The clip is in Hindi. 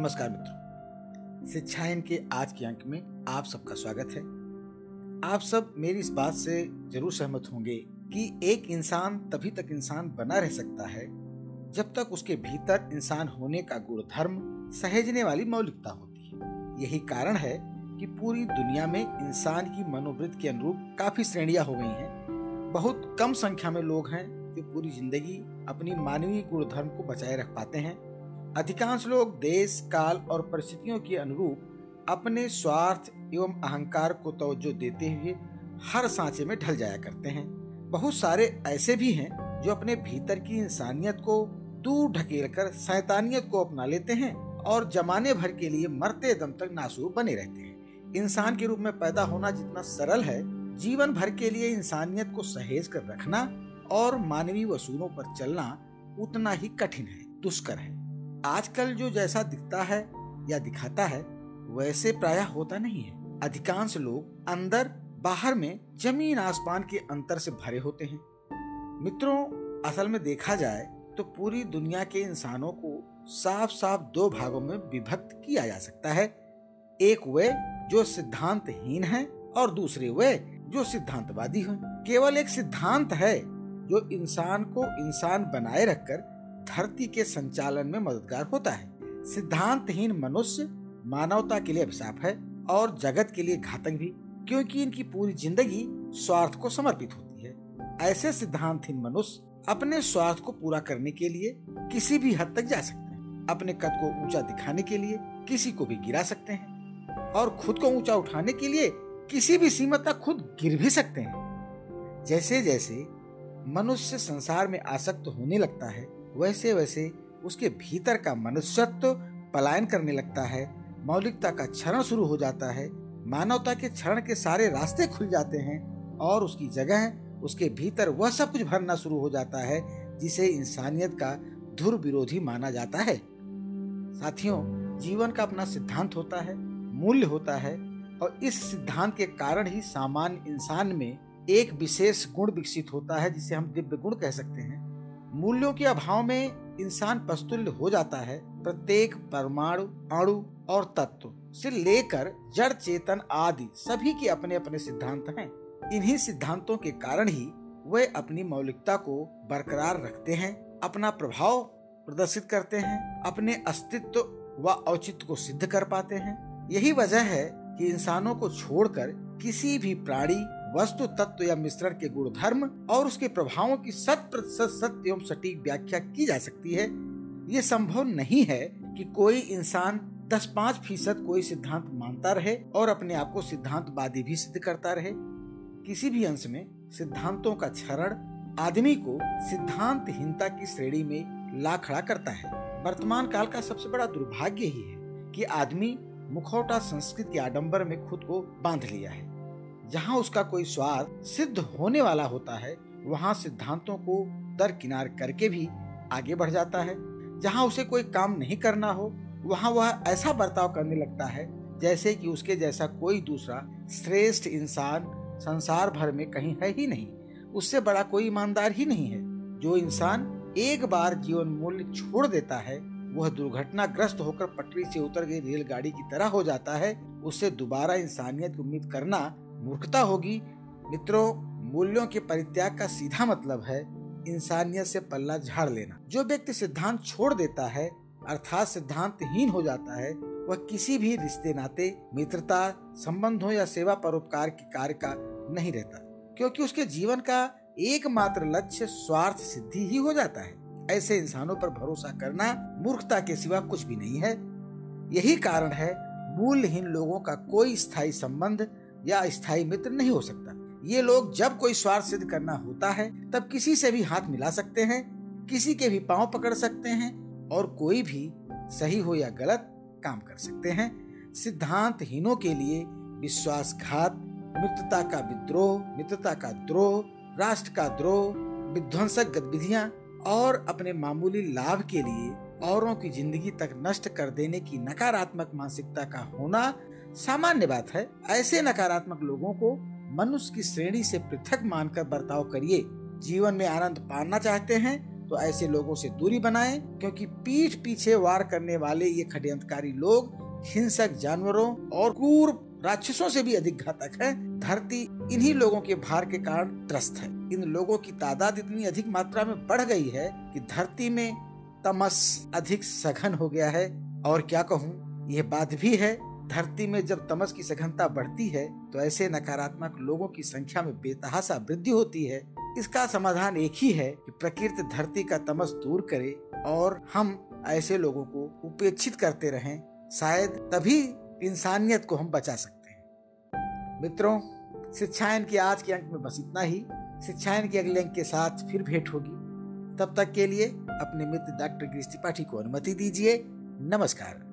नमस्कार मित्रों। शिक्षायन के आज के अंक में आप सबका स्वागत है। आप सब मेरी इस बात से ज़रूर सहमत होंगे कि एक इंसान तभी तक इंसान बना रह सकता है, जब तक उसके भीतर इंसान होने का गुण धर्म सहेजने वाली मौलिकता होती है। यही कारण है कि पूरी दुनिया में इंसान की मनोवृत्ति के अनुरूप काफ़ी श्रेणियाँ हो गई हैं। बहुत कम संख्या में लोग हैं जो पूरी ज़िंदगी अपनी मानवीय गुण धर्म को बचाए रख पाते हैं अधिकांश लोग देश, काल और परिस्थितियों के अनुरूप अपने स्वार्थ एवं अहंकार को तवज्जो देते हुए हर सांचे में ढल जाया करते हैं। बहुत सारे ऐसे भी हैं जो अपने भीतर की इंसानियत को दूर ढकेल कर सैतानियत को अपना लेते हैं और जमाने भर के लिए मरते दम तक नासूर बने रहते हैं। इंसान के रूप में पैदा होना जितना सरल है, जीवन भर के लिए इंसानियत को सहेज कर रखना और मानवीय वसूलों पर चलना उतना ही कठिन है, दुष्कर है। आजकल जो जैसा दिखता है या दिखाता है, वैसे प्रायः होता नहीं है। अधिकांश लोग अंदर, बाहर में, ज़मीन आसमान के अंतर से भरे होते हैं। मित्रों, असल में देखा जाए तो पूरी दुनिया के इंसानों को साफ़ साफ़ दो भागों में विभक्त किया जा सकता है। एक वे जो सिद्धांतहीन है और दूसरे वे जो सिद्धांतवादी हैं। केवल एक सिद्धांत है जो इंसान को इंसान बनाए रखकर धरती के संचालन में मददगार होता है। सिद्धांतहीन मनुष्य मानवता के लिए अभिशाप है और जगत के लिए घातक भी, क्योंकि इनकी पूरी ज़िंदगी स्वार्थ को समर्पित होती है। ऐसे सिद्धांतहीन मनुष्य अपने स्वार्थ को पूरा करने के लिए किसी भी हद तक जा सकते हैं। अपने कद को ऊँचा दिखाने के लिए किसी को भी गिरा सकते हैं और खुद को ऊँचा उठाने के लिए किसी भी सीमा तक खुद गिर भी सकते हैं। जैसे जैसे मनुष्य संसार में आसक्त होने लगता है वैसे वैसे उसके भीतर का मनुष्यत्व पलायन करने लगता है। मौलिकता का क्षरण शुरू हो जाता है। मानवता के क्षरण के सारे रास्ते खुल जाते हैं और उसकी जगह, उसके भीतर वह सब कुछ भरना शुरू हो जाता है, जिसे इंसानियत का धुर विरोधी माना जाता है। साथियों, जीवन का अपना सिद्धांत होता है, मूल्य होता है और इस सिद्धांत के कारण ही सामान्य इंसान में एक विशेष गुण विकसित होता है, जिसे हम दिव्य गुण कह सकते हैं। मूल्यों के अभाव में इंसान पस्तुल्य हो जाता है प्रत्येक परमाणु, अणु और तत्व से लेकर जड़, चेतन आदि सभी के अपने अपने सिद्धांत हैं। इन्हीं सिद्धांतों के कारण ही वे अपनी मौलिकता को बरकरार रखते हैं, अपना प्रभाव प्रदर्शित करते हैं, अपने अस्तित्व व औचित्य को सिद्ध कर पाते हैं। यही वजह है कि इंसानों को छोड़कर किसी भी प्राणी वस्तु, तत्व या मिश्रण के गुण धर्म और उसके प्रभावों की शत प्रतिशत सत्य एवं सटीक व्याख्या की जा सकती है। ये संभव नहीं है कि कोई इंसान दस पाँच फ़ीसद कोई सिद्धांत मानता रहे और अपने आप को सिद्धांतवादी भी सिद्ध करता रहे। किसी भी अंश में सिद्धांतों का क्षरण आदमी को सिद्धांतहीनता की श्रेणी में ला खड़ा करता है। वर्तमान काल का सबसे बड़ा दुर्भाग्य ही है कि आदमी मुखौटा संस्कृत के आडंबर में खुद को बाँध लिया है। जहाँ उसका कोई स्वाद सिद्ध होने वाला होता है, वहाँ सिद्धांतों को दरकिनार करके भी आगे बढ़ जाता है। जहाँ उसे कोई काम नहीं करना हो, वहाँ वह ऐसा बर्ताव करने लगता है, जैसे कि उसके जैसा कोई दूसरा श्रेष्ठ इंसान संसार भर में कहीं है ही नहीं। उससे बड़ा कोई ईमानदार ही नहीं है। जो इंसान एक बार जीवन मूल्य छोड़ देता है, वह दुर्घटनाग्रस्त होकर पटरी से उतर गई रेलगाड़ी की तरह हो जाता है। उससे दोबारा इंसानियत की उम्मीद करना मूर्खता होगी। मित्रों, मूल्यों के परित्याग का सीधा मतलब है इंसानियत से पल्ला झाड़ लेना। जो व्यक्ति सिद्धांत छोड़ देता है, अर्थात सिद्धांतहीन हो जाता है, वह किसी भी रिश्ते, नाते, मित्रता, संबंधों या सेवा परोपकार के कार्य का नहीं रहता, क्योंकि उसके जीवन का एकमात्र लक्ष्य स्वार्थ सिद्धि ही हो जाता है। ऐसे इंसानों पर भरोसा करना मूर्खता के सिवा कुछ भी नहीं है। यही कारण है, मूल्यहीन लोगों का कोई स्थायी संबंध या स्थायी मित्र नहीं हो सकता। ये लोग जब कोई स्वार्थ सिद्ध करना होता है, तब किसी से भी हाथ मिला सकते हैं, किसी के भी पाँव पकड़ सकते हैं और कोई भी सही हो या गलत काम कर सकते हैं। सिद्धांतहीनों के लिए विश्वासघात, मित्रता का विद्रोह, मित्रता का द्रोह, राष्ट्र का द्रोह, विध्वंसक गतिविधियाँ और अपने मामूली लाभ के लिए औरों की ज़िंदगी तक नष्ट कर देने की नकारात्मक मानसिकता का होना सामान्य बात है, ऐसे नकारात्मक लोगों को मनुष्य की श्रेणी से पृथक मानकर बर्ताव करिए। जीवन में आनंद पाना चाहते हैं तो ऐसे लोगों से दूरी बनाएँ, क्योंकि पीठ पीछे वार करने वाले ये खड्यंतकारी लोग हिंसक जानवरों और क्रूर राक्षसों से भी अधिक घातक है। धरती इन्हीं लोगों के भार के कारण त्रस्त है। इन लोगों की तादाद इतनी अधिक मात्रा में बढ़ गई है कि धरती में तमस अधिक सघन हो गया है। और क्या कहूँ, यह बात भी है धरती में जब तमस की सघनता बढ़ती है तो ऐसे नकारात्मक लोगों की संख्या में बेतहासा वृद्धि होती है। इसका समाधान एक ही है कि प्रकृति धरती का तमस दूर करे और हम ऐसे लोगों को उपेक्षित करते रहें। शायद तभी इंसानियत को हम बचा सकते हैं। मित्रों, शिक्षायन के आज के अंक में बस इतना ही। शिक्षायन के अगले अंक के साथ फिर भेंट होगी। तब तक के लिए अपने मित्र डॉक्टर गिरीश त्रिपाठी को अनुमति दीजिए। नमस्कार।